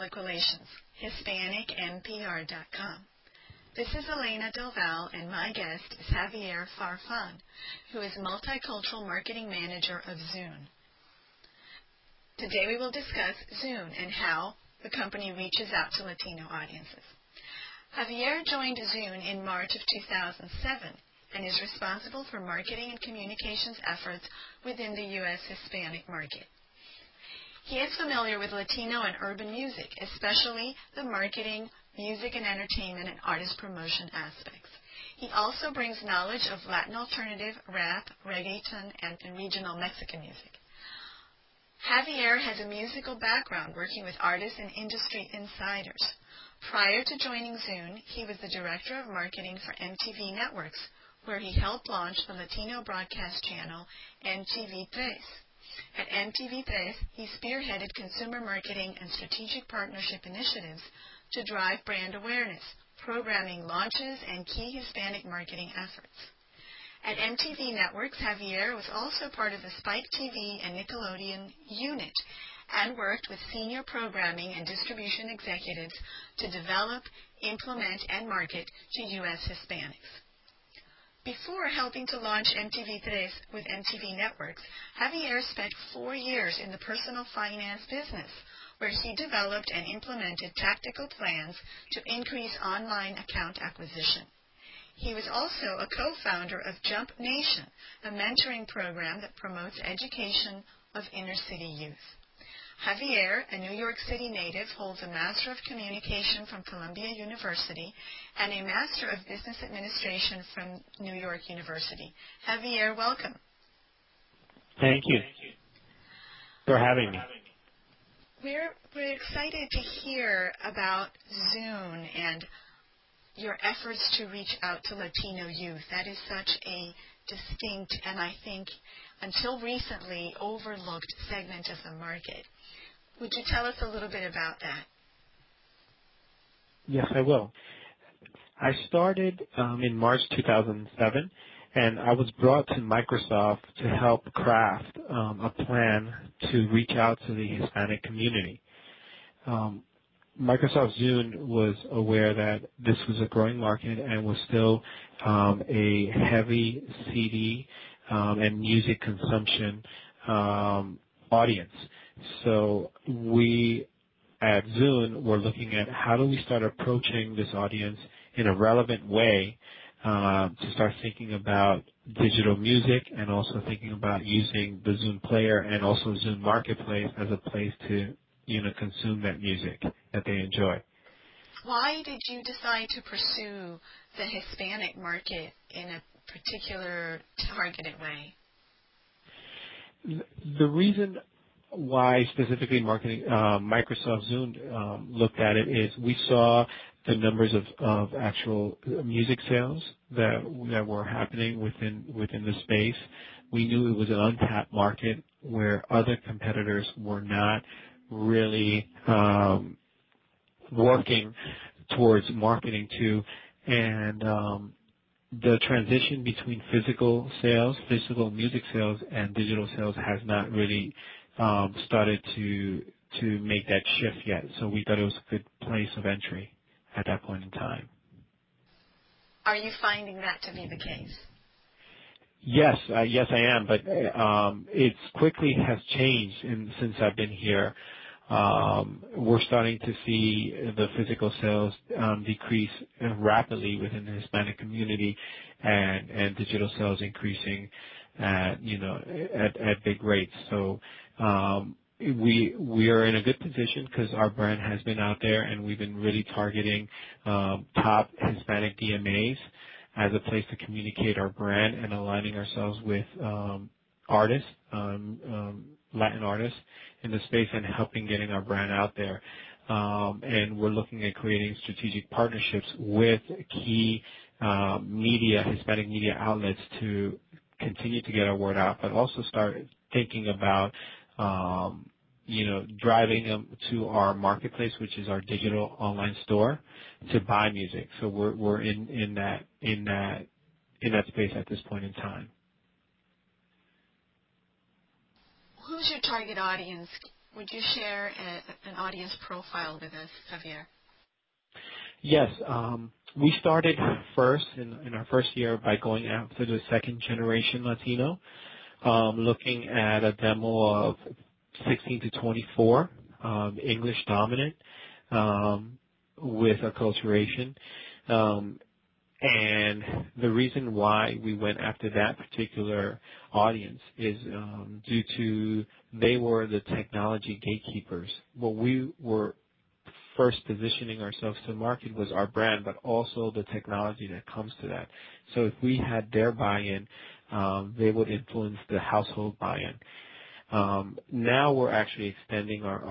Public Relations, HispanicMPR.com. This is Elena Del Valle, and my guest is Javier Farfan, who is Multicultural Marketing Manager of Zune. Today we will discuss Zune and how the company reaches out to Latino audiences. Javier joined Zune in March of 2007 and is responsible for marketing and communications efforts within the U.S. Hispanic market. He is familiar with Latino and urban music, especially the marketing, music and entertainment, and artist promotion aspects. He also brings knowledge of Latin alternative, rap, reggaeton, and, and regional Mexican music. Javier has a musical background working with artists and industry insiders. Prior to joining Zune, he was the director of marketing for MTV Networks, where he helped launch the Latino broadcast channel MTV Tres. At MTV3, he spearheaded consumer marketing and strategic partnership initiatives to drive brand awareness, programming launches, and key Hispanic marketing efforts. At MTV Networks, Javier was also part of the Spike TV and Nickelodeon unit and worked with senior programming and distribution executives to develop, implement, and market to U.S. Hispanics. Before helping to launch MTV Tres with MTV Networks, Javier spent four years in the personal finance business, where he developed and implemented tactical plans to increase online account acquisition. He was also a co-founder of Jump Nation, a mentoring program that promotes education of inner city youth. Javier, a New York City native, holds a Master of Communication from Columbia University and a Master of Business Administration from New York University. Javier, welcome. Thank you for having me. We're, we're excited to hear about Zune and your efforts to reach out to Latino youth. That is such a distinct and I think until recently overlooked segment of the market. Would you tell us a little bit about that? Yes, I will. I started um, in March 2007, and I was brought to Microsoft to help craft um, a plan to reach out to the Hispanic community. Um, Microsoft Zune was aware that this was a growing market and was still um, a heavy CD um, and music consumption um, audience. So we at Zune were looking at how do we start approaching this audience in a relevant way uh, to start thinking about digital music and also thinking about using the Zune player and also Zune Marketplace as a place to you know consume that music that they enjoy. Why did you decide to pursue the Hispanic market in a particular targeted way? The reason why specifically marketing uh, Microsoft Zune um, looked at it is we saw the numbers of, of actual music sales that that were happening within within the space. We knew it was an untapped market where other competitors were not really um, working towards marketing to, and um, the transition between physical sales, physical music sales, and digital sales has not really started to to make that shift yet. So we thought it was a good place of entry at that point in time. Are you finding that to be the case? Yes, uh, yes, I am. But um, it quickly has changed in, since I've been here. Um, we're starting to see the physical sales um, decrease rapidly within the Hispanic community, and and digital sales increasing at you know at at big rates. So um, we we are in a good position because our brand has been out there, and we've been really targeting um, top Hispanic DMAs as a place to communicate our brand and aligning ourselves with um, artists, Latin artists in the space, and helping getting our brand out there. And we're looking at creating strategic partnerships with key uh, media, Hispanic media outlets to continue to get our word out, but also start thinking about um, you know, driving them to our marketplace, which is our digital online store, to buy music. So we're we're in in that in that in that space at this point in time. Who's your target audience Would you share an audience profile with us, Javier? Yes. Um, we started first in, in, our first year by going after the second generation Latino, um, looking at a demo of 16 to 24, um, English dominant, um, with acculturation. Um, and the reason why we went after that particular audience is um, due to they were the technology gatekeepers. What we were first positioning ourselves to market was our brand, but also the technology that comes to that. So if we had their buy-in, um, they would influence the household buy-in. Um, now we're actually extending our,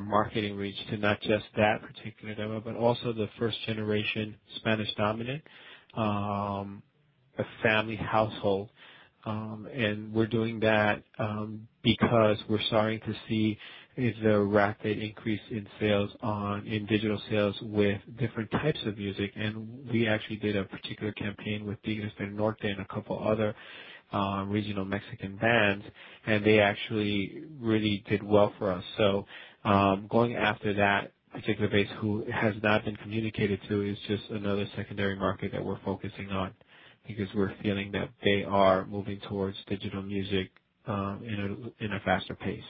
marketing reach to not just that particular demo, but also the first generation Spanish dominant, um, a family household. And we're doing that because we're starting to see the rapid increase in sales on in digital sales with different types of music. And we actually did a particular campaign with Tigres del Norte and a couple other uh, regional Mexican bands, and they actually really did well for us. So um, going after that particular base who has not been communicated to is just another secondary market that we're focusing on because we're feeling that they are moving towards digital music um, in a in a faster pace.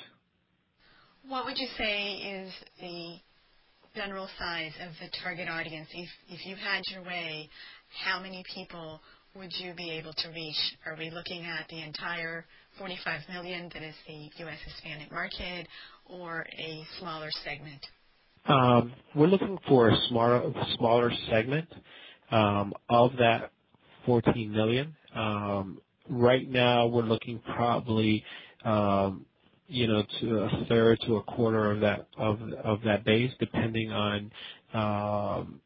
What would you say is the general size of the target audience? If if you had your way, how many people would you be able to reach? Are we looking at the entire 45 million that is the U.S. Hispanic market or a smaller segment? Um, we're looking for a smaller, smaller segment um, of that 14 million. Um, right now, we're looking probably, um, you know, to a third to a quarter of that of of that base, depending on um,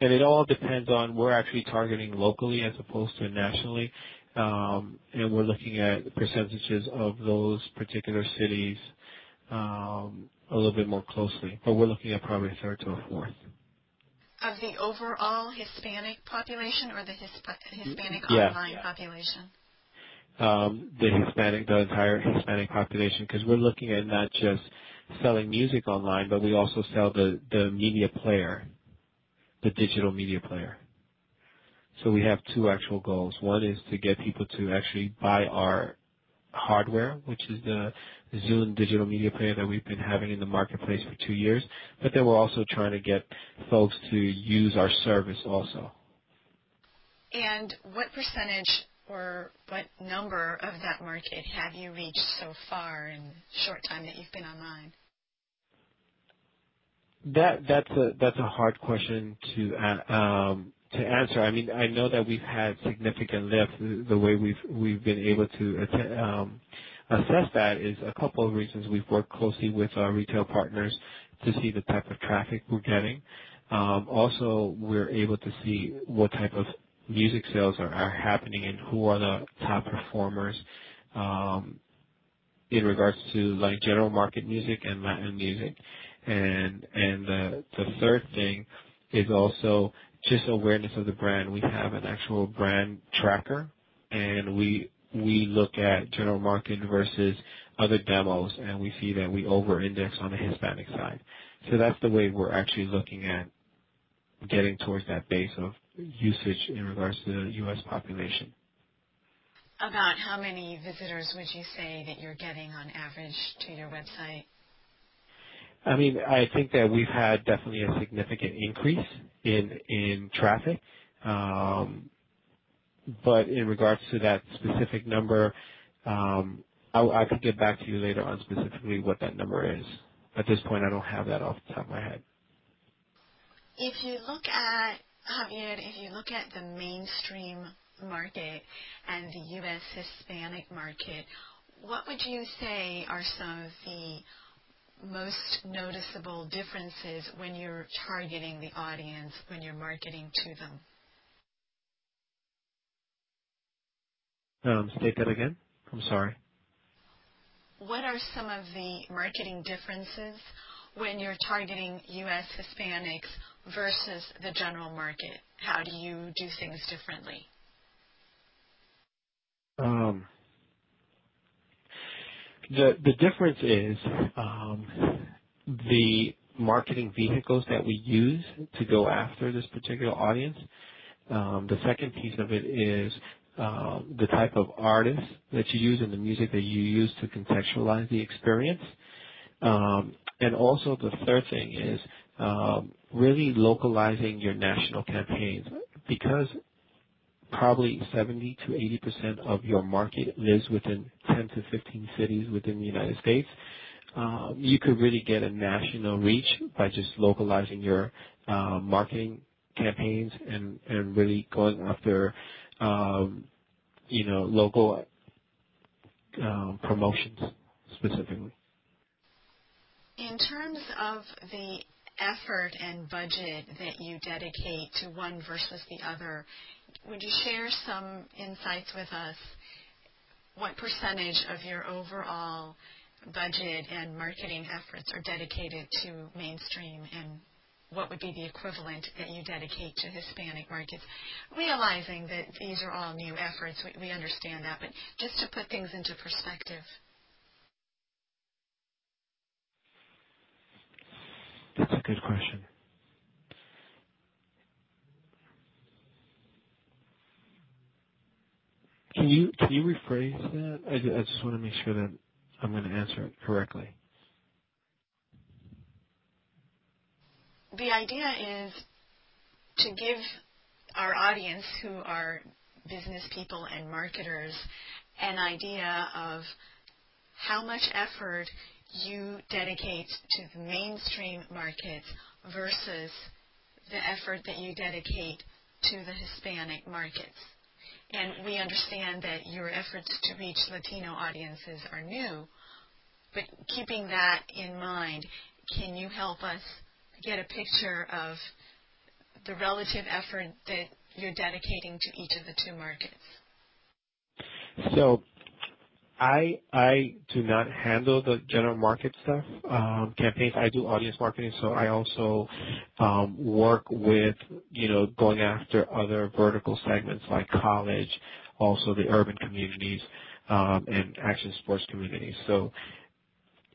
and it all depends on we're actually targeting locally as opposed to nationally, um, and we're looking at percentages of those particular cities um, a little bit more closely. But we're looking at probably a third to a fourth. Of the overall Hispanic population or the Hisp- Hispanic yeah. online population? Um, the Hispanic, the entire Hispanic population, because we're looking at not just selling music online, but we also sell the the media player the digital media player. So we have two actual goals. One is to get people to actually buy our hardware, which is the Zune digital media player that we've been having in the marketplace for two years. But then we're also trying to get folks to use our service also. And what percentage or what number of that market have you reached so far in the short time that you've been online? That that's a that's a hard question to um, to answer. I mean, I know that we've had significant lift. The way we've we've been able to um, assess that is a couple of reasons. We've worked closely with our retail partners to see the type of traffic we're getting. Um, also, we're able to see what type of music sales are, happening and who are the top performers um, in regards to like general market music and Latin music. And and the the third thing is also just awareness of the brand. We have an actual brand tracker, and we we look at general market versus other demos, and we see that we over-index on the Hispanic side. So that's the way we're actually looking at getting towards that base of usage in regards to the U.S. population. About how many visitors would you say that you're getting on average to your website? I mean, I think that we've had definitely a significant increase in in traffic. Um, but in regards to that specific number, um, I, I could get back to you later on specifically what that number is. At this point, I don't have that off the top of my head. If you look at Javier, if you look at the mainstream market and the U.S. Hispanic market, what would you say are some of the most noticeable differences when you're targeting the audience, when you're marketing to them? Um, state that again. I'm sorry. What are some of the marketing differences when you're targeting U.S. Hispanics versus the general market? How do you do things differently? Um, the the difference is um, the marketing vehicles that we use to go after this particular audience. Um, the second piece of it is um, the type of artist that you use and the music that you use to contextualize the experience. Um, also the third thing is um, really localizing your national campaigns because probably 70 to 80 percent of your market lives within 10 to 15 cities within the United States. Um, you could really get a national reach by just localizing your uh, marketing campaigns and, and really going after um, you know local um, promotions specifically. In terms of the effort and budget that you dedicate to one versus the other, would you share some insights with us? What percentage of your overall budget and marketing efforts are dedicated to mainstream and what would be the equivalent that you dedicate to Hispanic markets? Realizing that these are all new efforts, we, understand that, but just to put things into perspective. That's a good question. Can you rephrase that? I just want to make sure that I'm going to answer it correctly. The idea is to give our audience, who are business people and marketers, an idea of how much effort you dedicate to the mainstream markets versus the effort that you dedicate to the Hispanic markets. And we understand that your efforts to reach Latino audiences are new, but keeping that in mind, can you help us get a picture of the relative effort that you're dedicating to each of the two markets? I I do not handle the general market stuff um, campaigns. I do audience marketing, so I also um, work with you know going after other vertical segments like college, also the urban communities um, and action sports communities. So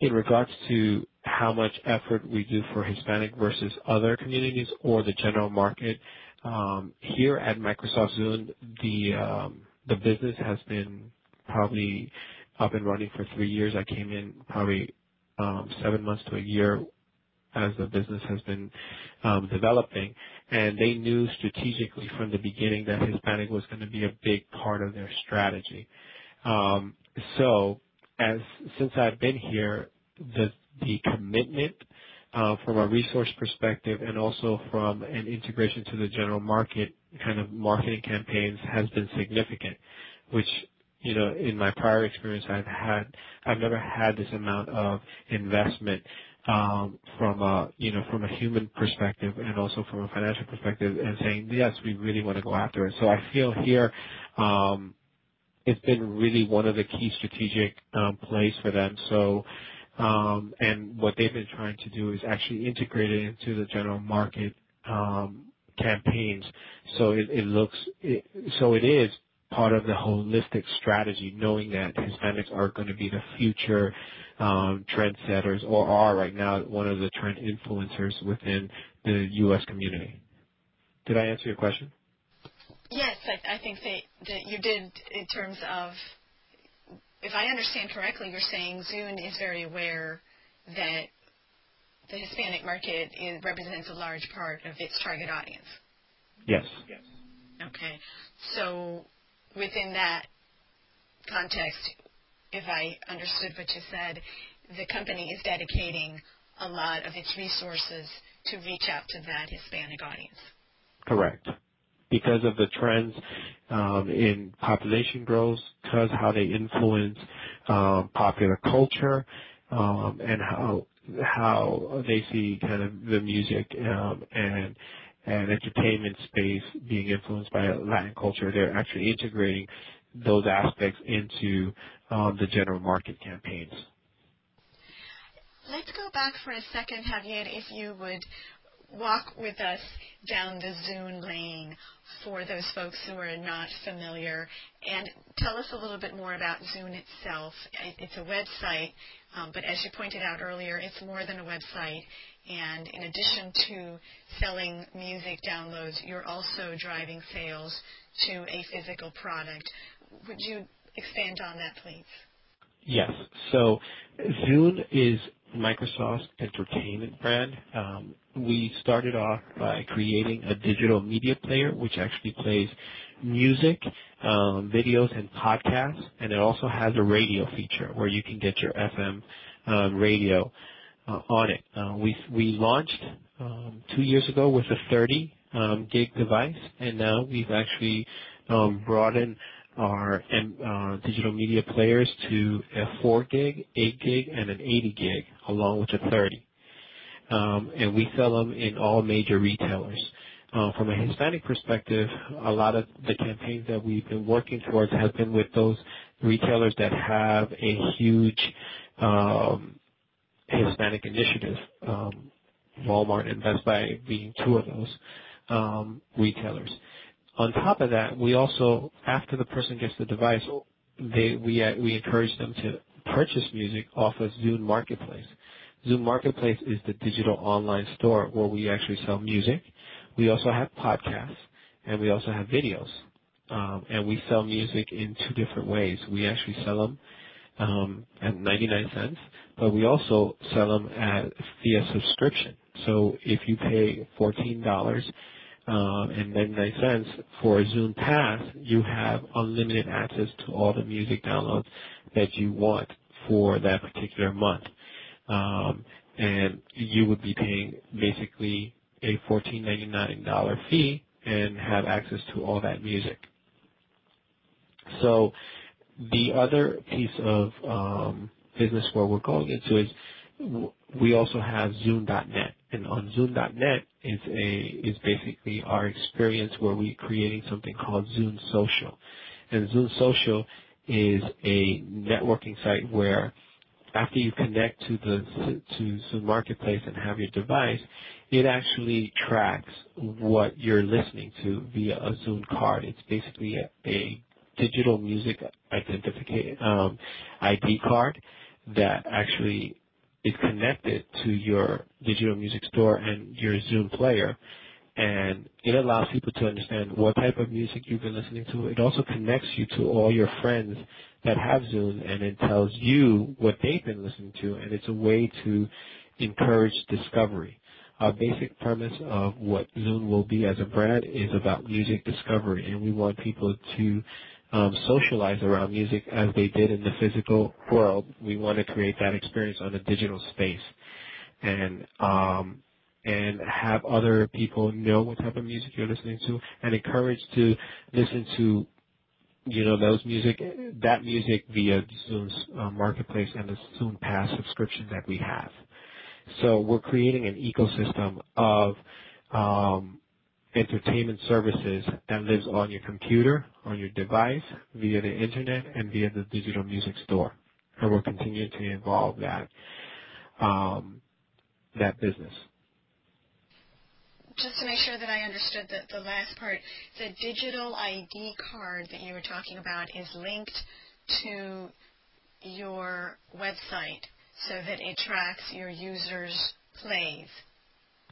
in regards to how much effort we do for Hispanic versus other communities or the general market, um, here at Microsoft Zune, the um, the business has been probably up and running for three years. I came in probably um, seven months to a year as the business has been um, developing, and they knew strategically from the beginning that Hispanic was going to be a big part of their strategy. Um, so, as since I've been here, the the commitment uh, from a resource perspective and also from an integration to the general market kind of marketing campaigns has been significant, which you know, in my prior experience, I've had, I've never had this amount of investment um, from a, you know, from a human perspective and also from a financial perspective, and saying yes, we really want to go after it. So I feel here, um, it's been really one of the key strategic um, plays for them. So. Um, and what they've been trying to do is actually integrate it into the general market um, campaigns. So it, it looks, it, so it is part of the holistic strategy, knowing that Hispanics are going to be the future um, trendsetters or are right now one of the trend influencers within the U.S. community. Did I answer your question? Yes, I, I think that, that you did in terms of, if I understand correctly, you're saying Zune is very aware that the Hispanic market is, represents a large part of its target audience. Yes. Yes. Okay. Within that context, if I understood what you said, the company is dedicating a lot of its resources to reach out to that Hispanic audience. Correct. Because of the trends um, in population growth, because how they influence um, popular culture, um, and how how they see kind of the music um, and and entertainment space being influenced by Latin culture, they're actually integrating those aspects into um, the general market campaigns. Let's go back for a second, Javier, if you would. walk with us down the Zune lane for those folks who are not familiar and tell us a little bit more about Zune itself. It's a website, um, but as you pointed out earlier, it's more than a website. And in addition to selling music downloads, you're also driving sales to a physical product. Would you expand on that, please? Yes. So Zune is Microsoft's entertainment brand. Um, we started off by creating a digital media player, which actually plays music, um, videos, and podcasts, and it also has a radio feature where you can get your FM um, radio uh, on it. Uh, we we launched um, two years ago with a 30 um, gig device, and now we've actually um, broadened our uh, digital media players to a 4 gig, 8 gig, and an 80 gig, along with a 30. Um, and we sell them in all major retailers. Uh, from a Hispanic perspective, a lot of the campaigns that we've been working towards have been with those retailers that have a huge Hispanic initiative. Um, Walmart and Best Buy being two of those um, retailers. On top of that, we also, after the person gets the device, uh, we encourage them to purchase music off of Zune Marketplace. Zune Marketplace is the digital online store where we actually sell music. We also have podcasts, and we also have videos. Um, and we sell music in two different ways. We actually sell them um, at 99 cents, but we also sell them at via subscription. So if you pay $14 uh, and 99 cents for a Zune Pass, you have unlimited access to all the music downloads that you want for that particular month. Um, and you would be paying basically a $14.99 fee and have access to all that music. So the other piece of um, business where we're going into is we also have Zune.net. and on Zune.net is a is basically our experience where we're creating something called Zune Social, and Zune Social is a networking site where after you connect to the to Zune Marketplace and have your device, it actually tracks what you're listening to via a Zune card. It's basically a digital music identification um, ID card that actually is connected to your digital music store and your Zune player. And it allows people to understand what type of music you've been listening to. It also connects you to all your friends that have Zune and it tells you what they've been listening to and it's a way to encourage discovery. Our basic premise of what Zune will be as a brand is about music discovery and we want people to socialize around music as they did in the physical world. We want to create that experience on a digital space, and um, and have other people know what type of music you're listening to, and encourage to listen to you know those music that music via Zune's uh, marketplace and the Zune Pass subscription that we have. So we're creating an ecosystem of um, entertainment services that lives on your computer, on your device, via the internet, and via the digital music store. And we're continuing to evolve that um, that business. Just to make sure that I understood the, the last part, the digital ID card that you were talking about is linked to your website so that it tracks your users' plays.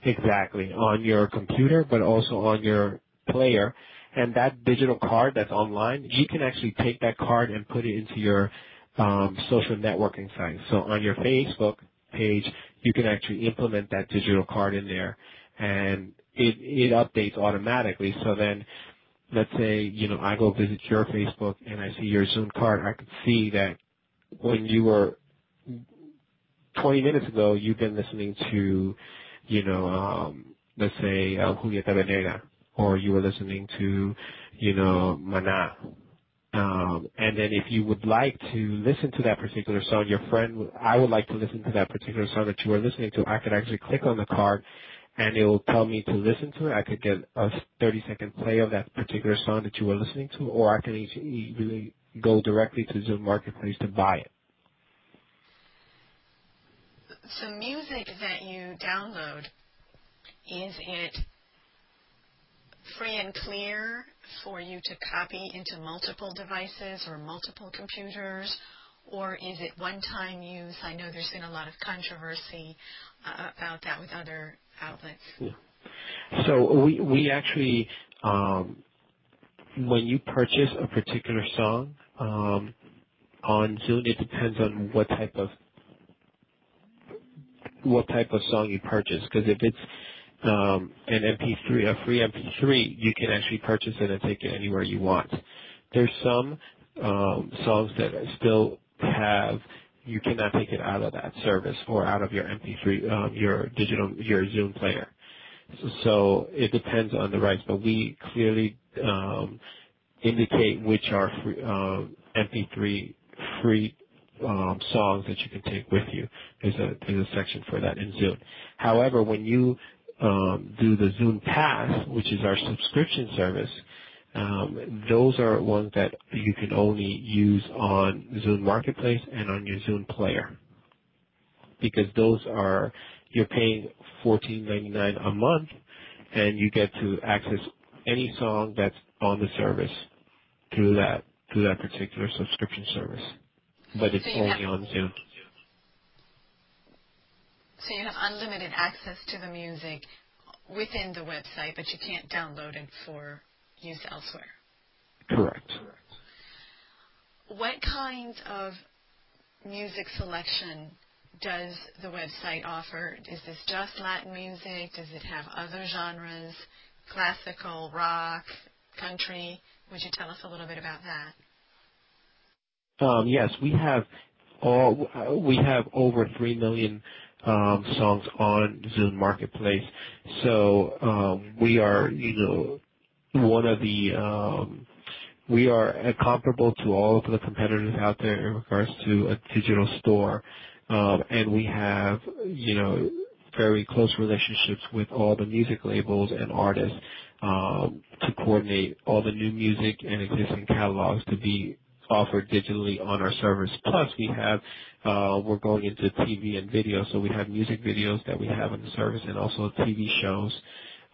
Exactly, on your computer, but also on your player. And that digital card that's online, you can actually take that card and put it into your um, social networking site. So on your Facebook page, you can actually implement that digital card in there, and it it updates automatically. So then, let's say you know I go visit your Facebook and I see your Zune card, I can see that when you were 20 minutes ago, you've been listening to you know, um, let's say uh, Julieta Venegas, or you were listening to, you know, Mana. Um, and then if you would like to listen to that particular song, your friend, I would like to listen to that particular song that you were listening to, I could actually click on the card and it will tell me to listen to it. I could get a 30 second play of that particular song that you were listening to, or I can really go directly to Zune Marketplace to buy it. So music that you download is it free and clear for you to copy into multiple devices or multiple computers? Or is it one-time use? I know there's been a lot of controversy uh, about that with other outlets. Yeah. So we we actually um, when you purchase a particular song um, on Zune, it depends on what type of what type of song you purchase. Because if it's um, an MP3, a free MP3, you can actually purchase it and take it anywhere you want. There's some um, songs that still have you cannot take it out of that service or out of your MP3, um, your digital, your Zune player. So it depends on the rights, but we clearly um, indicate which are free, um, MP3 free um, songs that you can take with you. There's a there's a section for that in Zune. However, when you um, do the Zune Pass, which is our subscription service, um, those are ones that you can only use on Zune Marketplace and on your Zune Player, because those are you're paying $14.99 a month, and you get to access any song that's on the service through that through that particular subscription service, but it's so only have, on Zune. So you have unlimited access to the music within the website, but you can't download it for use elsewhere. Correct. What kinds of music selection does the website offer? Is this just Latin music? Does it have other genres? Classical, rock, country? Would you tell us a little bit about that? Um, yes, we have all we have over three million um, songs on Zune Marketplace. So um, we are, you know, one of the um, we are comparable to all of the competitors out there in regards to a digital store, um, and we have you know very close relationships with all the music labels and artists um, to coordinate all the new music and existing catalogs to be offered digitally on our servers. Plus, we have uh, we're going into TV and video, so we have music videos that we have on the service, and also TV shows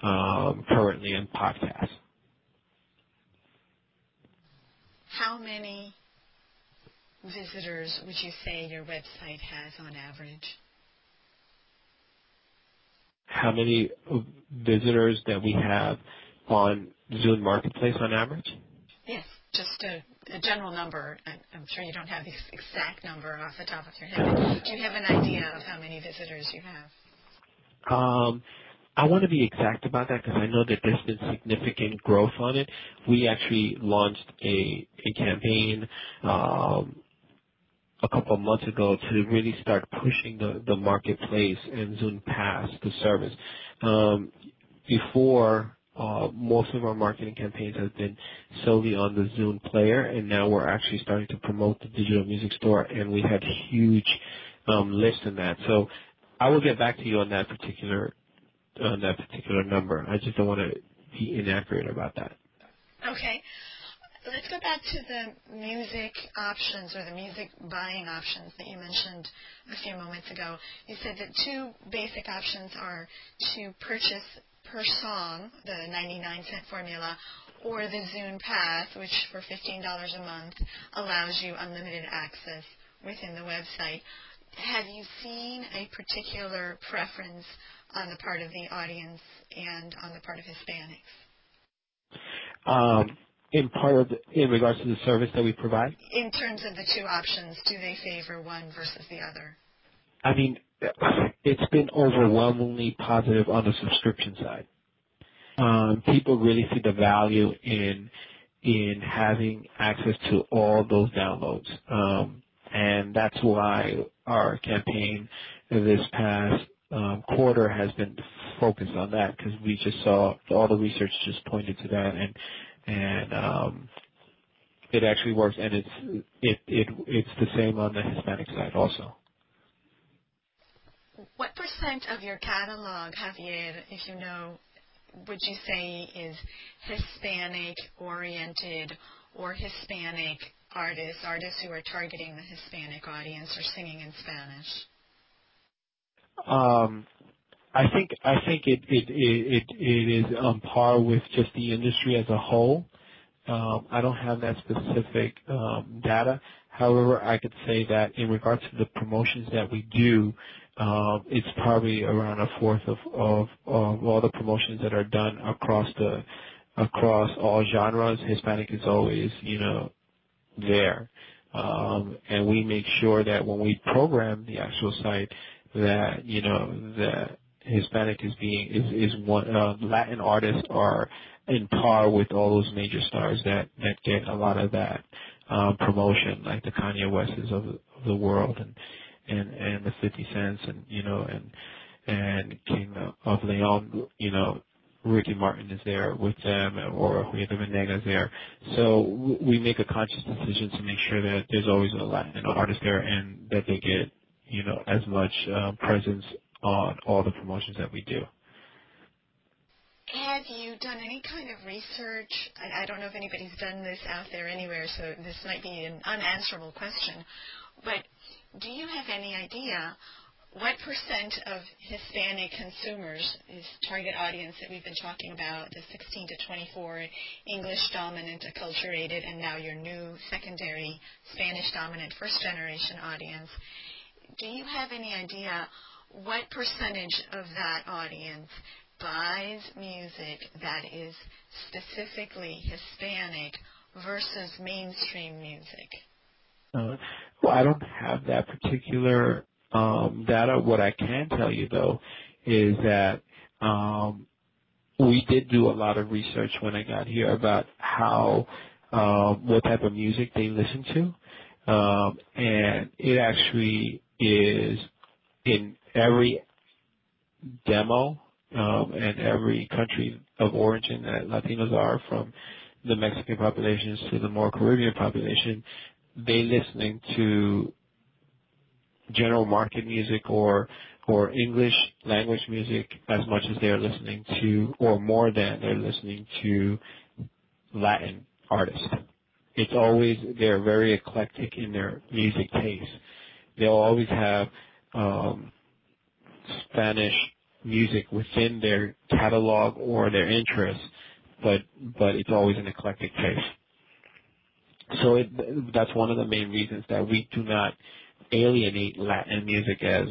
um, currently and podcasts. How many visitors would you say your website has on average? How many visitors that we have on Zune Marketplace on average? Yes, just a, a general number. I'm sure you don't have the exact number off the top of your head, do you have an idea of how many visitors you have? Um, I want to be exact about that because I know that there's been significant growth on it. We actually launched a, a campaign um, a couple of months ago to really start pushing the, the marketplace and Zune Pass, the service. Um, before, most of our marketing campaigns have been solely on the Zune player, and now we're actually starting to promote the digital music store, and we had huge um, lifts in that. So I will get back to you on that particular on that particular number. I just don't want to be inaccurate about that. Okay. Let's go back to the music options or the music buying options that you mentioned a few moments ago. You said that two basic options are to purchase per song, the 99 cent formula, or the Zune Pass, which for $15 a month allows you unlimited access within the website. Have you seen a particular preference on the part of the audience and on the part of Hispanics? Um, in part of the, in regards to the service that we provide? In terms of the two options, do they favor one versus the other? I mean, it's been overwhelmingly positive on the subscription side. Um, people really see the value in in having access to all those downloads, um, and that's why our campaign this past um, quarter has been focused on that because we just saw all the research just pointed to that, and and um, it actually works, and it's it it it's the same on the Hispanic side also. What percent of your catalog, Javier, if you know, would you say is Hispanic oriented or Hispanic artists, artists who are targeting the Hispanic audience or singing in Spanish? Um, I think I think it it it it is on par with just the industry as a whole. Um, I don't have that specific um, data. However, I could say that in regards to the promotions that we do, um, it's probably around a fourth of, of of all the promotions that are done across the across all genres. Hispanic is always you know there. Um, and we make sure that when we program the actual site that you know that Hispanic is being is is one uh, Latin artists are in par with all those major stars that that get a lot of that um, promotion, like the Kanye Wests of, of the world and and and the 50 Cents and you know and and King of Leon, you know Ricky Martin is there with them or Julieta Venegas there. So we make a conscious decision to make sure that there's always a Latin artist there and that they get, you know, as much um, presence on all the promotions that we do. Have you done any kind of research? I, I don't know if anybody's done this out there anywhere, so this might be an unanswerable question. But do you have any idea what percent of Hispanic consumers is target audience that we've been talking about, the 16 to 24 English dominant, acculturated, and now your new secondary Spanish dominant first generation audience? Do you have any idea what percentage of that audience buys music that is specifically Hispanic versus mainstream music? Uh, well, I don't have that particular um, data. What I can tell you though is that um, we did do a lot of research when I got here about how um, what type of music they listen to, um, and it actually is in every demo um, and every country of origin that Latinos are from the Mexican populations to the more Caribbean population, they listening to general market music or or English language music as much as they're listening to or more than they're listening to Latin artists. It's always they're very eclectic in their music taste. They'll always have um, Spanish music within their catalog or their interests, but but it's always an eclectic taste. So it, that's one of the main reasons that we do not alienate Latin music as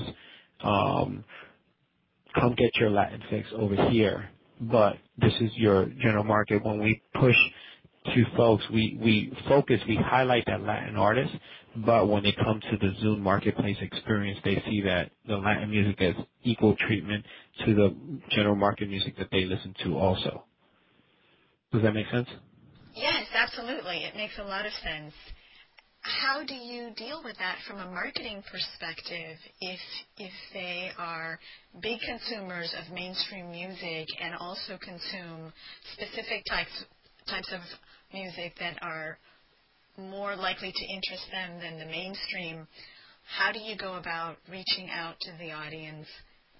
um, come get your Latin fix over here, but this is your general market. When we push folks, we, we focus, we highlight that Latin artist, but when they come to the Zune marketplace experience, they see that the Latin music has equal treatment to the general market music that they listen to also. Does that make sense? Yes, absolutely. It makes a lot of sense how do you deal with that from a marketing perspective if if they are big consumers of mainstream music and also consume specific types types of music that are more likely to interest them than the mainstream how do you go about reaching out to the audience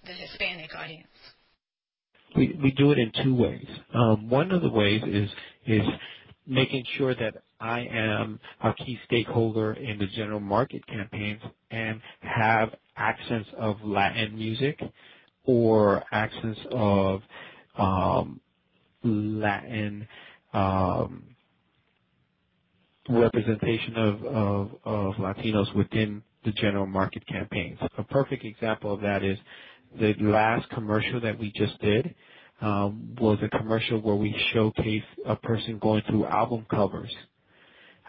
the hispanic audience? We we do it in two ways. Um, one of the ways is is making sure that I am a key stakeholder in the general market campaigns and have accents of Latin music or accents of um, Latin um, representation of, of, of Latinos within the general market campaigns. A perfect example of that is the last commercial that we just did um, was a commercial where we showcased a person going through album covers,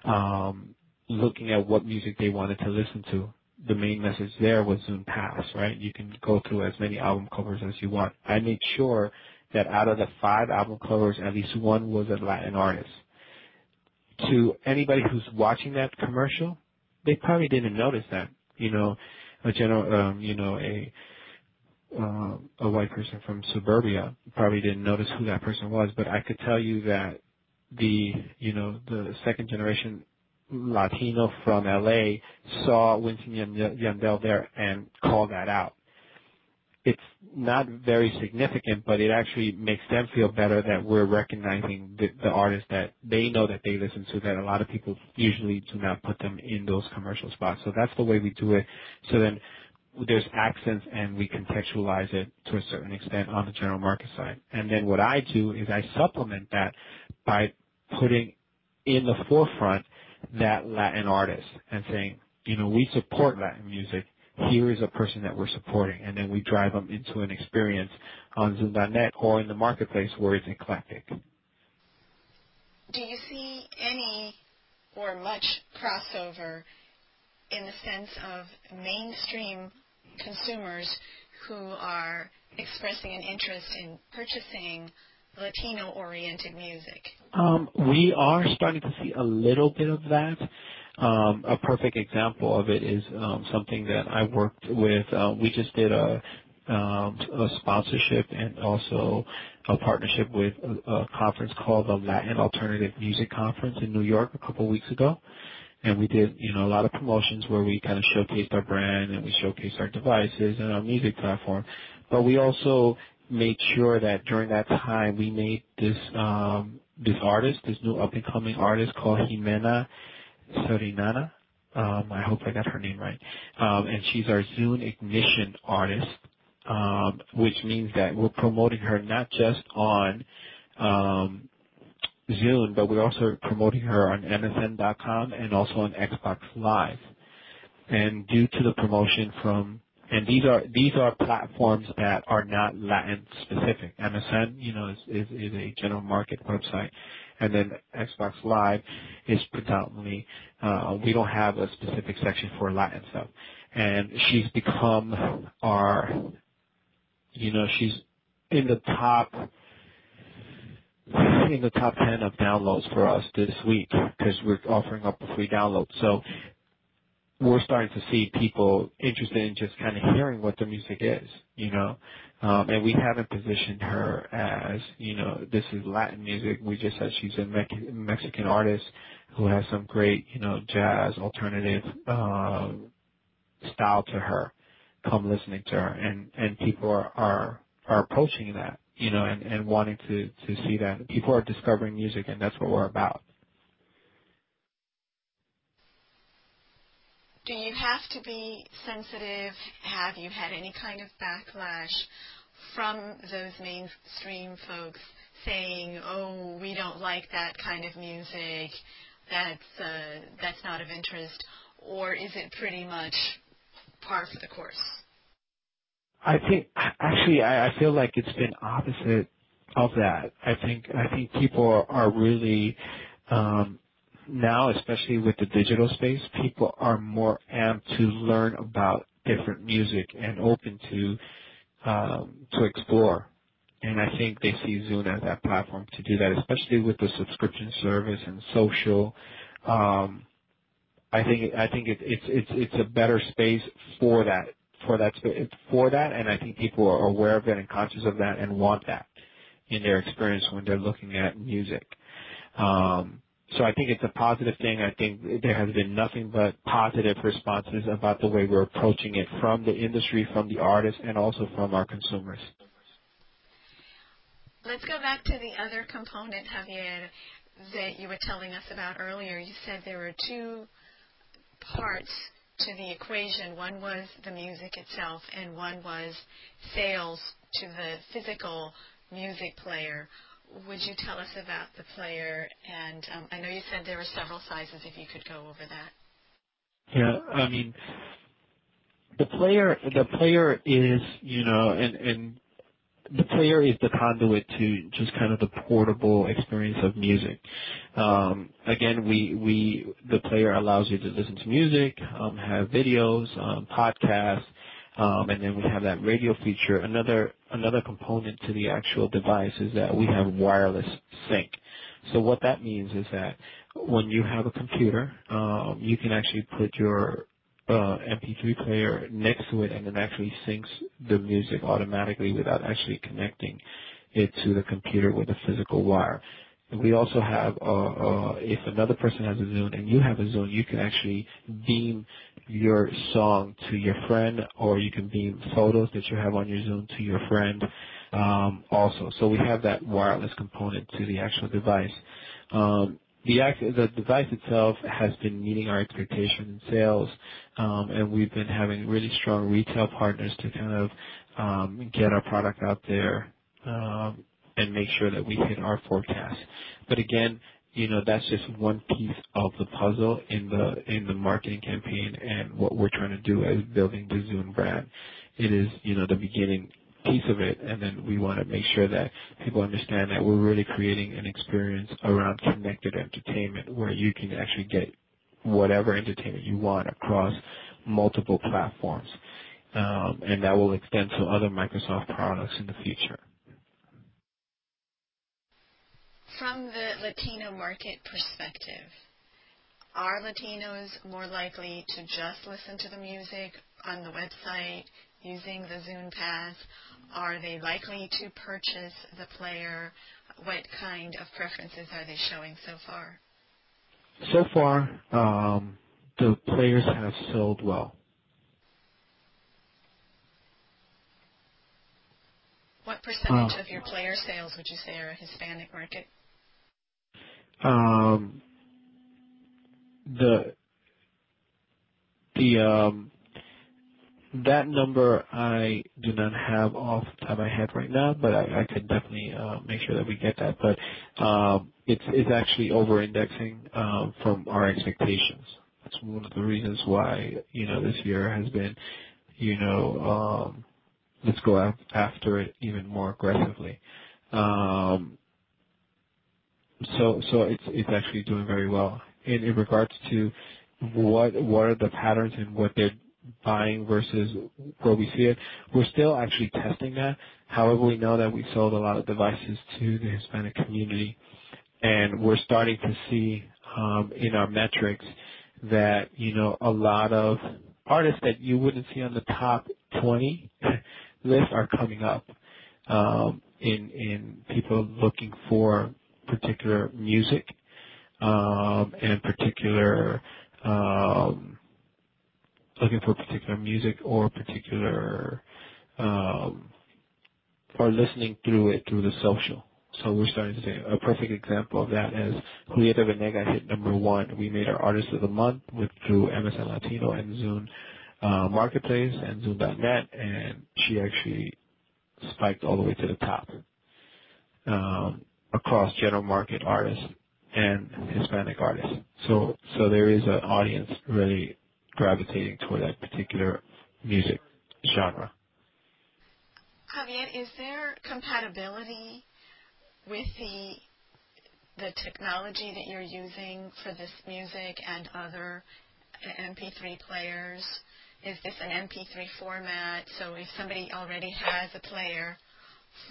um, looking at what music they wanted to listen to. The main message there was Zune Pass, right? You can go through as many album covers as you want. I made sure that out of the five album covers, at least one was a Latin artist. To anybody who's watching that commercial, they probably didn't notice that. You know, a general, um, you know, a uh, a white person from suburbia probably didn't notice who that person was, but I could tell you that the you know the second generation Latino from LA saw Wisin Yandel there and called that out. It's not very significant, but it actually makes them feel better that we're recognizing the, the artists that they know that they listen to that a lot of people usually do not put them in those commercial spots. So that's the way we do it. So then there's accents and we contextualize it to a certain extent on the general market side. And then what I do is I supplement that by putting in the forefront that Latin artist and saying, you know, we support Latin music. Here is a person that we're supporting, and then we drive them into an experience on Zune.net or in the marketplace where it's eclectic. Do you see any or much crossover in the sense of mainstream consumers who are expressing an interest in purchasing Latino-oriented music? Um, we are starting to see a little bit of that. Um, a perfect example of it is um, something that I worked with. Uh, we just did a, um, a sponsorship and also a partnership with a, a conference called the Latin Alternative Music Conference in New York a couple weeks ago and we did you know a lot of promotions where we kind of showcased our brand and we showcased our devices and our music platform but we also made sure that during that time we made this um this artist this new up and coming artist called Ximena Sariñana um I hope I got her name right um and she's our Zune ignition artist um which means that we're promoting her not just on um Zune, but we're also promoting her on MSN.com and also on Xbox Live. And due to the promotion from, and these are these are platforms that are not Latin specific. MSN, you know, is, is, is a general market website, Xbox Live is predominantly uh, we don't have a specific section for Latin stuff. And she's become our, you know, she's in the top in the top 10 of downloads for us this week because we're offering up a free download. We're starting to see people interested in just kind of hearing what the music is, you know. Um, and we haven't positioned her as, you know, this is Latin music. We just said she's a Me- Mexican artist who has some great, you know, jazz, alternative uh, style to her. Come listening to her, and and people are are, are approaching that you know, and, and wanting to, to see that. People are discovering music, and that's what we're about. Do you have to be sensitive? Have you had any kind of backlash from those mainstream folks saying, "Oh, we don't like that kind of music. That's uh, that's not of interest," or is it pretty much par for the course? I think actually I, I feel like it's been opposite of that. I think I think people are, really um, now, especially with the digital space, people are more amped to learn about different music and open to um, to explore. And I think they see Zune as that platform to do that, especially with the subscription service and social. Um, I think I think it, it's it's it's a better space for that for that for that, and I think people are aware of it and conscious of that and want that in their experience when they're looking at music. Um, I think it's a positive thing. I think there has been nothing but positive responses about the way we're approaching it from the industry, from the artists, and also from our consumers. Let's go back to the other component, Javier, that you were telling us about earlier. You said there were two parts to the equation. One was the music itself, and one was sales to the physical music player. Would you tell us about the player? And um, I know you said there were several sizes. If you could go over that. Yeah, I mean, the player, the player is, you know, and and the player is the conduit to just kind of the portable experience of music. Um, again, we we the player allows you to listen to music, um, have videos, um, podcasts, and then we have that radio feature. Another another component to the actual device is that we have wireless sync. So what that means is that when you have a computer, um, you can actually put your uh, MP3 player next to it and it actually syncs the music automatically without actually connecting it to the computer with a physical wire. We also have, uh, uh, if another person has a Zune and you have a Zune, you can actually beam your song to your friend, or you can beam photos that you have on your Zune to your friend um, also. So we have that wireless component to the actual device. Um, the the device itself has been meeting our expectations in sales, um, and we've been having really strong retail partners to kind of um, get our product out there um, and make sure that we hit our forecast. But again, you know that's just one piece of the puzzle in the in the marketing campaign and what we're trying to do as building the Zune brand. It is you know the beginning piece of it, and then we want to make sure that people understand that we're really creating an experience around connected entertainment where you can actually get whatever entertainment you want across multiple platforms, um, and that will extend to other Microsoft products in the future. From the Latino market perspective, are Latinos more likely to just listen to the music on the website using the Zune Pass? Are they likely to purchase the player? What kind of preferences are they showing so far? So far, um, the players have sold well. What percentage uh, of your player sales would you say are a Hispanic market? Um, the the um, that number I do not have off the top of my head right now, but I, I could definitely uh, make sure that we get that. But um, it's it's actually over indexing um, from our expectations. That's one of the reasons why you know this year has been, you know, um, let's go after it even more aggressively. Um, it's it's actually doing very well. In, in regards to what what are the patterns and what they're buying versus where we see it. We're still actually testing that. However, we know that we sold a lot of devices to the Hispanic community, and we're starting to see um, in our metrics that you know a lot of artists that you wouldn't see on the top 20 list are coming up um, in in people looking for particular music um, and particular um, looking for particular music or particular um, or listening through it through the social. So we're starting to say a perfect example of that is Julieta Venegas hit number one. We made our artist of the month with through MSN Latino and Zune uh, Marketplace and Zune.net, and she actually spiked all the way to the top um, across general market artists and Hispanic artists. So so there is an audience really gravitating toward that particular music genre. Javier, is there compatibility with the the technology that you're using for this music and other MP3 players? Is this an MP3 format? So if somebody already has a player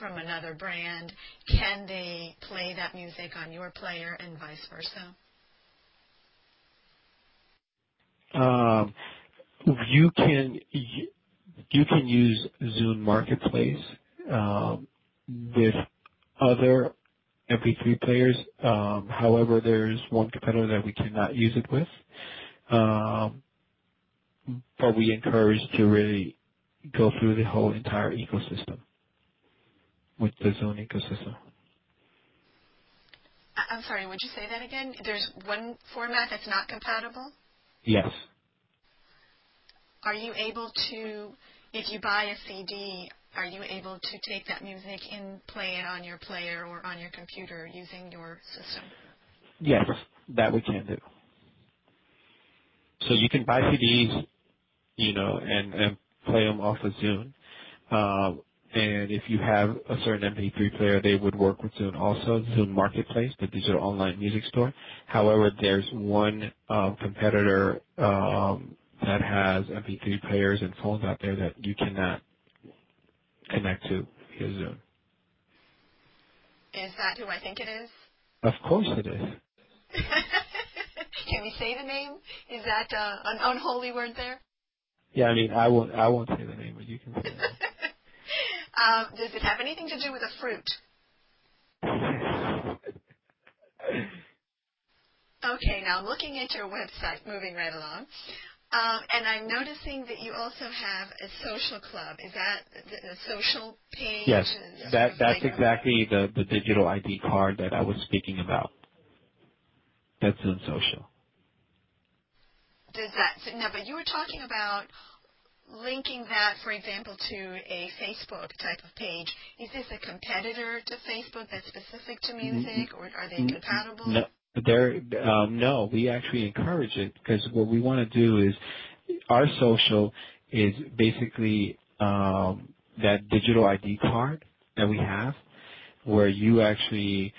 from another brand, can they play that music on your player and vice versa? Um, you can you can use Zune Marketplace um, with other MP3 players. Um, however, there's one competitor that we cannot use it with. Um, but we encourage to really go through the whole entire ecosystem with the Zune ecosystem. I'm sorry, would you say that again? There's one format that's not compatible? Yes. Are you able to, if you buy a CD, are you able to take that music and play it on your player or on your computer using your system? Yes, that we can do. So you can buy CDs, you know, and, and play them off of Zune. Uh, and if you have a certain MP3 player, they would work with Zune also, Zune Marketplace, the digital online music store. However, there's one um, competitor um, that has MP3 players and phones out there that you cannot connect to via Zune. Is that who I think it is? Of course it is. Can we say the name? Is that uh, an unholy word there? Yeah, I mean, I won't. I won't say the name, but you can say it. Um, does it have anything to do with a fruit? okay, now looking at your website, moving right along, um, and I'm noticing that you also have a social club. Is that the, social page? Yes, that that's like exactly the the digital ID card that I was speaking about. That's Zune Social. Does that so, now? But you were talking about linking that, for example, to a Facebook type of page. Is this a competitor to Facebook that's specific to music, or are they compatible? No, there. Um, no, we actually encourage it because what we want to do is our social is basically um, that digital ID card that we have, where you actually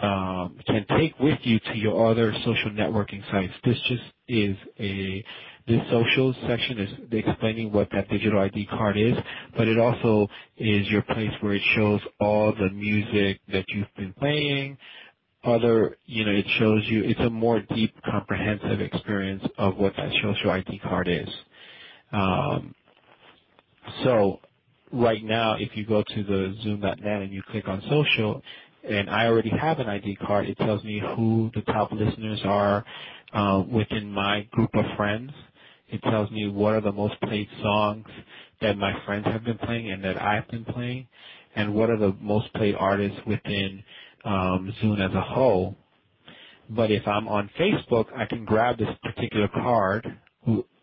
um, can take with you to your other social networking sites. This just is a this social section is explaining what that digital ID card is, but it also is your place where it shows all the music that you've been playing. Other, you know, it shows you, it's a more deep, comprehensive experience of what that social ID card is. Um, so right now, if you go to the Zune.net and you click on social, and I already have an ID card, it tells me who the top listeners are uh, within my group of friends. It tells me what are the most played songs that my friends have been playing and that I've been playing, and what are the most played artists within um, Zune as a whole. But if I'm on Facebook, I can grab this particular card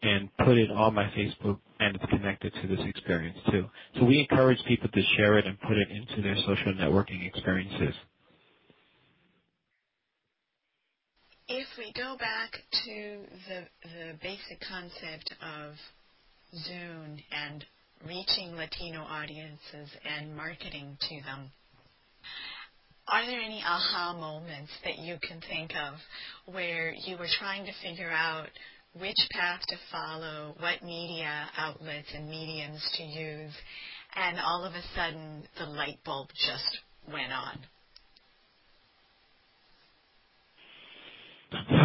and put it on my Facebook and it's connected to this experience too. So we encourage people to share it and put it into their social networking experiences. If we go back to the, the basic concept of Zune and reaching Latino audiences and marketing to them, are there any aha moments that you can think of where you were trying to figure out which path to follow, what media outlets and mediums to use, and all of a sudden the light bulb just went on? Um,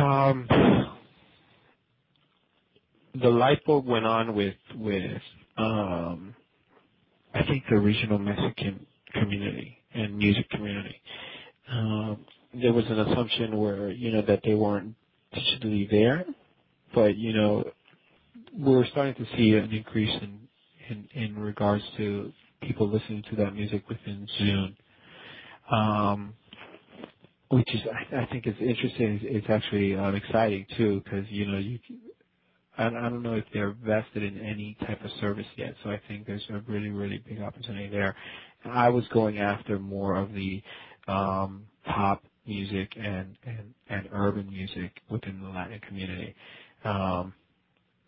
the light bulb went on with with um, I think the regional Mexican community and music community. Um, there was an assumption where you know that they weren't digitally there, but you know we're starting to see an increase in regards to people listening to that music within Zune. Which is I, think is interesting. It's, actually um, exciting too because you know you I, I don't know if they're vested in any type of service yet. So I think there's a really really big opportunity there. I was going after more of the um, pop music and, and and urban music within the Latin community, um,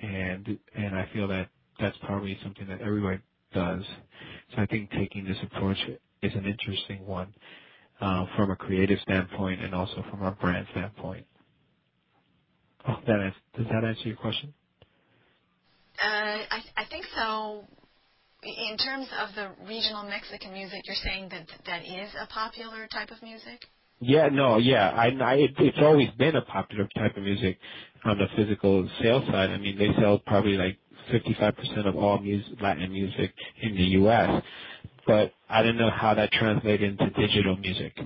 and and I feel that that's probably something that everybody does. So I think taking this approach is an interesting one uh, from a creative standpoint and also from a brand standpoint. Oh, that is, does that answer your question? Uh, I, I think so. In terms of the regional Mexican music, you're saying that that is a popular type of music? Yeah, no, yeah. I, I it, it's always been a popular type of music on the physical sales side. I mean, they sell probably like 55% of all music, Latin music in the U.S but I don't know how that translated into digital music.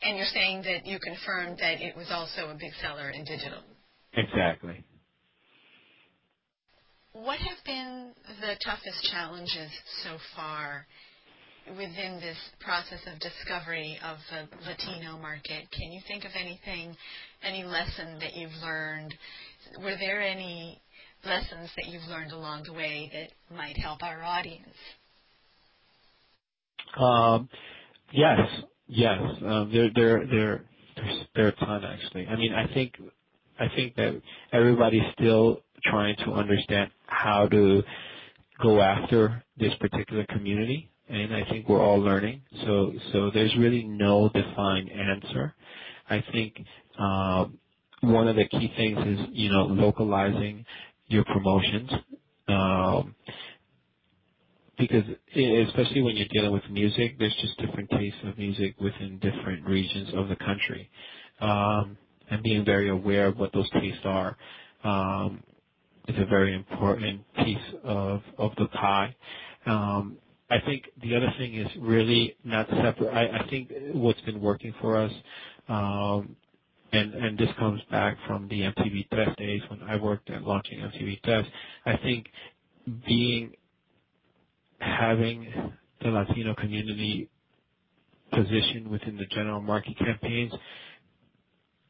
And you're saying that you confirmed that it was also a big seller in digital. Exactly. What have been the toughest challenges so far within this process of discovery of the Latino market? Can you think of anything, any lesson that you've learned? Were there any lessons that you've learned along the way that might help our audience? Um, yes, yes. Um, there, there, there, there's there are a ton actually. I mean, I think, I think that everybody's still trying to understand how to go after this particular community, and I think we're all learning. So, so there's really no defined answer. I think um, one of the key things is you know localizing your promotions. Um, because especially when you're dealing with music, there's just different tastes of music within different regions of the country, um, and being very aware of what those tastes are um, is a very important piece of of the pie. Um, I think the other thing is really not separate. I, I think what's been working for us, um, and and this comes back from the MTV Tr3s days when I worked at launching MTV Tr3s. I think being having the Latino community positioned within the general market campaigns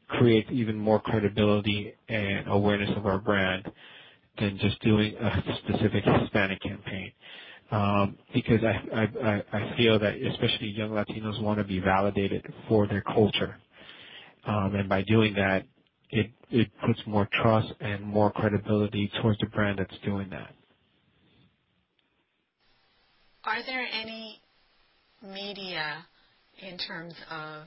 creates even more credibility and awareness of our brand than just doing a specific Hispanic campaign. Um, because I, I, I feel that especially young Latinos want to be validated for their culture. Um, and by doing that, it puts more trust and more credibility towards the brand that's doing that. Are there any media in terms of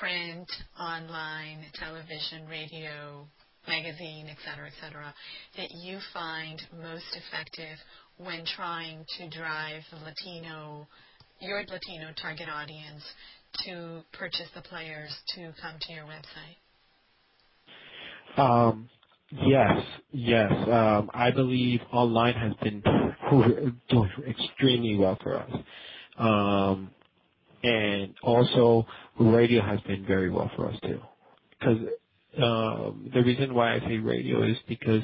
print, online, television, radio, magazine, et cetera, et cetera, that you find most effective when trying to drive Latino, your Latino target audience to purchase the players to come to your website? Um, yes, yes. Um, I believe online has been doing extremely well for us. Um, and also radio has been very well for us too. Because um, the reason why I say radio is because,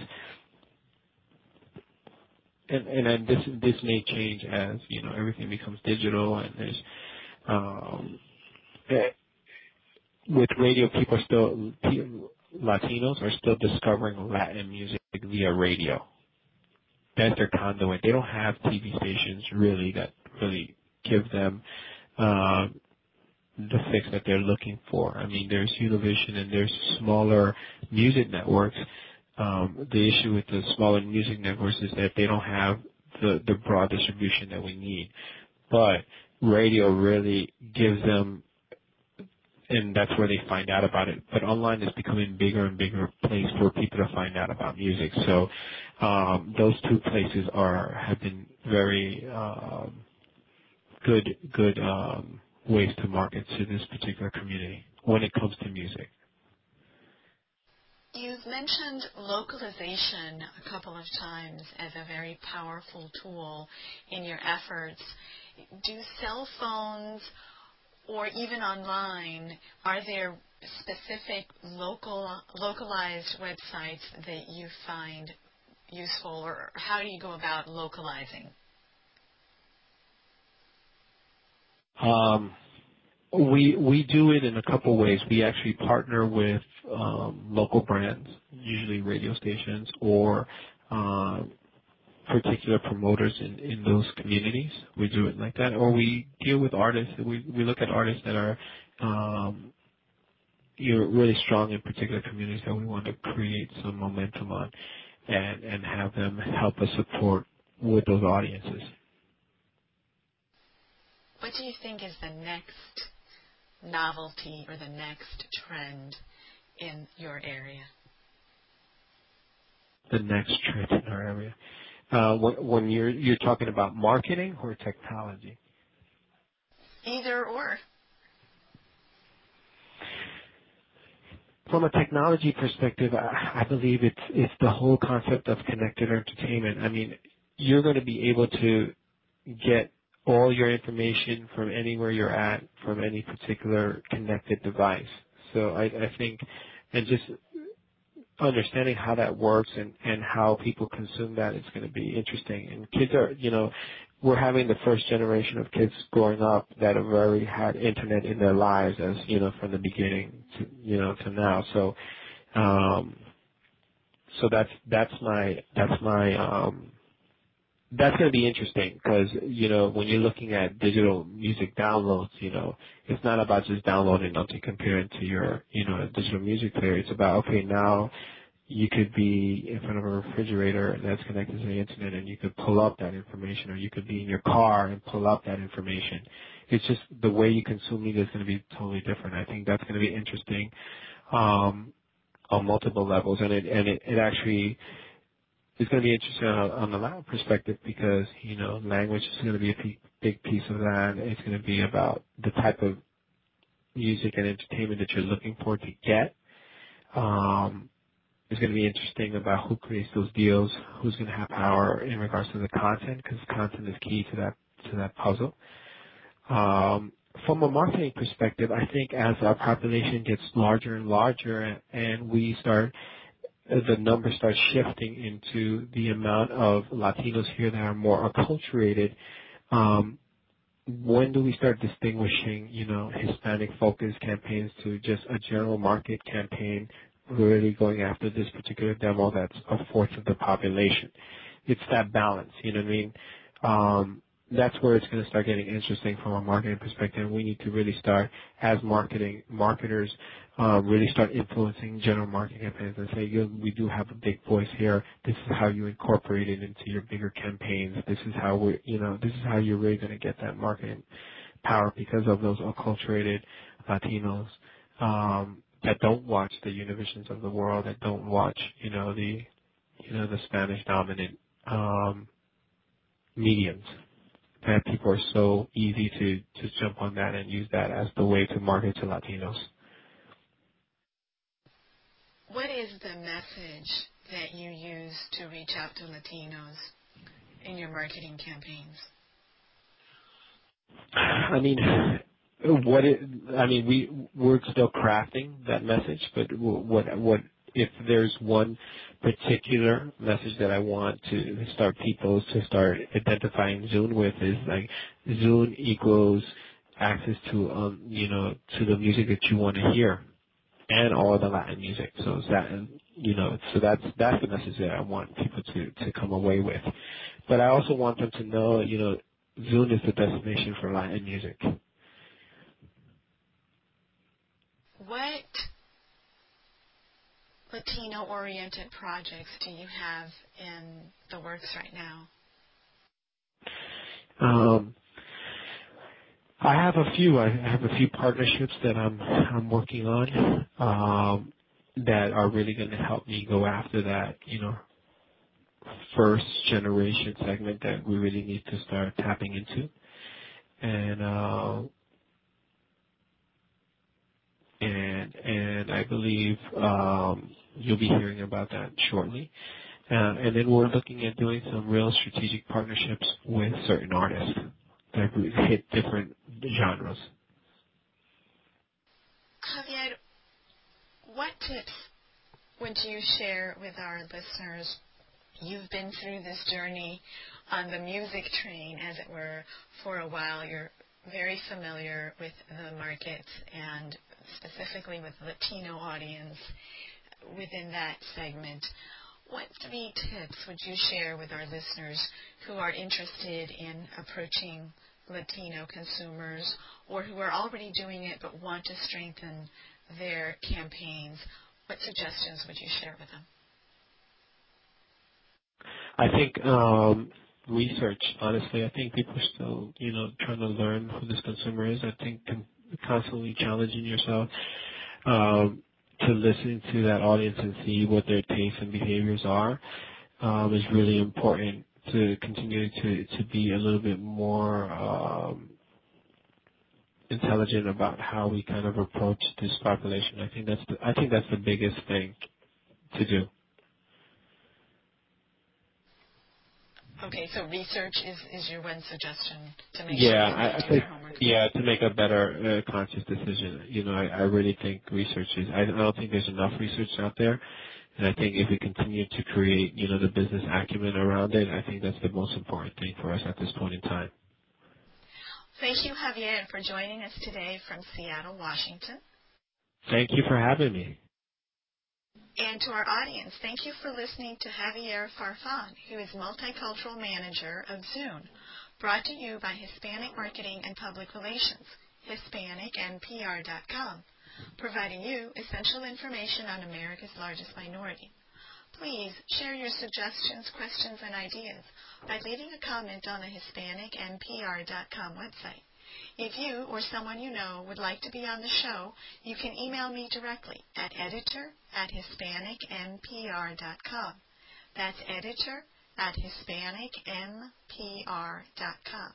and and this this may change as you know everything becomes digital and there's um, eh, with radio people still Latinos are still discovering Latin music via radio. That's their conduit. They don't have TV stations really that really give them uh, the fix that they're looking for. I mean, there's Univision and there's smaller music networks. Um, the issue with the smaller music networks is that they don't have the, the broad distribution that we need. But radio really gives them, and that's where they find out about it. But online is becoming bigger and bigger place for people to find out about music. So um, those two places are have been very um, good good um, ways to market to this particular community when it comes to music. You've mentioned localization a couple of times as a very powerful tool in your efforts. Do cell phones or even online, are there specific local localized websites that you find useful or how do you go about localizing? Um, we we do it in a couple ways. We actually partner with um, local brands, usually radio stations or um, particular promoters in, in those communities. We do it like that, or we deal with artists. We we look at artists that are um, you know, really strong in particular communities that we want to create some momentum on, and and have them help us support with those audiences. What do you think is the next novelty or the next trend in your area? The next trend in our area. Uh, when, you're you're talking about marketing or technology? Either or. From a technology perspective, I, I believe it's it's the whole concept of connected entertainment. I mean, you're going to be able to get all your information from anywhere you're at from any particular connected device. So I, I think, and just understanding how that works and, and how people consume that is going to be interesting. And kids are, you know, we're having the first generation of kids growing up that have already had internet in their lives as, you know, from the beginning to, you know, to now. So, um, so that's, that's my, that's my, um, that's going to be interesting because you know when you're looking at digital music downloads, you know it's not about just downloading something comparing to your you know digital music player. It's about okay now you could be in front of a refrigerator that's connected to the internet and you could pull up that information, or you could be in your car and pull up that information. It's just the way you consume media is going to be totally different. I think that's going to be interesting um, on multiple levels, and it and it, it actually it's going to be interesting on, on the Latin perspective because you know language is going to be a p- big piece of that. It's going to be about the type of music and entertainment that you're looking for to get. Um, it's going to be interesting about who creates those deals, who's going to have power in regards to the content, because content is key to that to that puzzle. Um, from a marketing perspective, I think as our population gets larger and larger, and we start the numbers start shifting into the amount of Latinos here that are more acculturated, um, when do we start distinguishing, you know, Hispanic focused campaigns to just a general market campaign really going after this particular demo that's a fourth of the population? It's that balance, you know what I mean? That's where it's going to start getting interesting from a marketing perspective. We need to really start, as marketing marketers, um, really start influencing general marketing campaigns and say, we do have a big voice here. This is how you incorporate it into your bigger campaigns. This is how we, you know, this is how you're really going to get that marketing power because of those acculturated Latinos um, that don't watch the Univisions of the world, that don't watch, you know, the, you know, the Spanish dominant um, mediums that people are so easy to just jump on that and use that as the way to market to Latinos. What is the message that you use to reach out to Latinos in your marketing campaigns? I mean, what it, I mean, we we're still crafting that message, but what what if there's one particular message that I want to start people to start identifying Zune with is like Zune equals access to um you know to the music that you want to hear and all the Latin music. So that you know so that's that's the message that I want people to to come away with. But I also want them to know you know Zune is the destination for Latin music. What Latino oriented projects do you have in the works right now? Um, I have a few. I have a few partnerships that I'm I'm working on um, that are really going to help me go after that. You know, first generation segment that we really need to start tapping into, and uh, and I believe um, you'll be hearing about that shortly. Uh, and then we're looking at doing some real strategic partnerships with certain artists that hit different genres. Javier, what tips would you share with our listeners? You've been through this journey on the music train, as it were, for a while. You're very familiar with the markets and specifically with Latino audience within that segment. What three tips would you share with our listeners who are interested in approaching Latino consumers or who are already doing it but want to strengthen their campaigns? What suggestions would you share with them? I think um, research. Honestly, I think people are still, you know, trying to learn who this consumer is. I think constantly challenging yourself um, to listen to that audience and see what their tastes and behaviors are um, is really important to continue to to be a little bit more um, intelligent about how we kind of approach this population. I think that's the, I think that's the biggest thing to do. Okay, so research is, is your one suggestion to make yeah, sure I, I think yeah to make a better uh, conscious decision. You know, I, I really think research is. I, I don't think there's enough research out there, and I think if we continue to create you know the business acumen around it, I think that's the most important thing for us at this point in time. Thank you, Javier, for joining us today from Seattle, Washington. Thank you for having me. And to our audience, thank you for listening to Javier Farfan, who is Multicultural Manager of Zune, brought to you by Hispanic Marketing and Public Relations, HispanicMPR.com, providing you essential information on America's largest minority. Please share your suggestions, questions, and ideas by leaving a comment on the HispanicMPR.com website. If you or someone you know would like to be on the show, you can email me directly at editor at hispanicmpr.com. That's editor at hispanicmpr.com.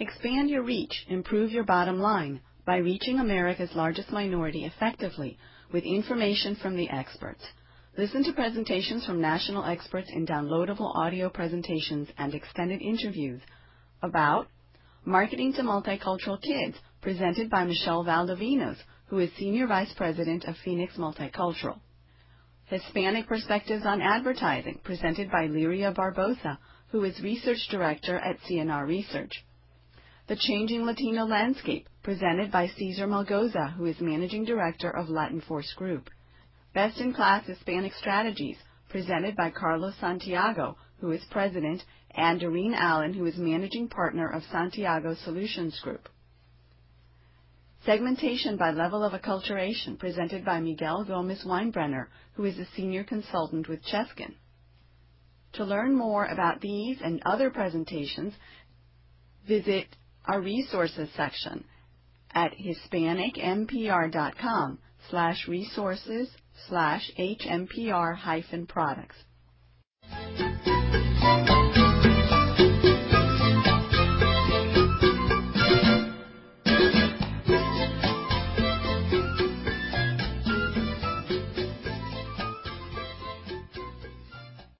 Expand your reach, improve your bottom line by reaching America's largest minority effectively with information from the experts. Listen to presentations from national experts in downloadable audio presentations and extended interviews about Marketing to Multicultural Kids, presented by Michelle Valdovinos, who is Senior Vice President of Phoenix Multicultural. Hispanic Perspectives on Advertising, presented by Liria Barbosa, who is Research Director at CNR Research. The Changing Latino Landscape, presented by Cesar Melgoza, who is Managing Director of Latin Force Group. Best in Class Hispanic Strategies, presented by Carlos Santiago, who is President, and Doreen Allen, who is Managing Partner of Santiago Solutions Group. Segmentation by Level of Acculturation, presented by Miguel Gomez Weinbrenner, who is a Senior Consultant with Cheskin. To learn more about these and other presentations, visit our resources section at hispanicmpr.com slash resources slash hmpr hyphen products. Thank you.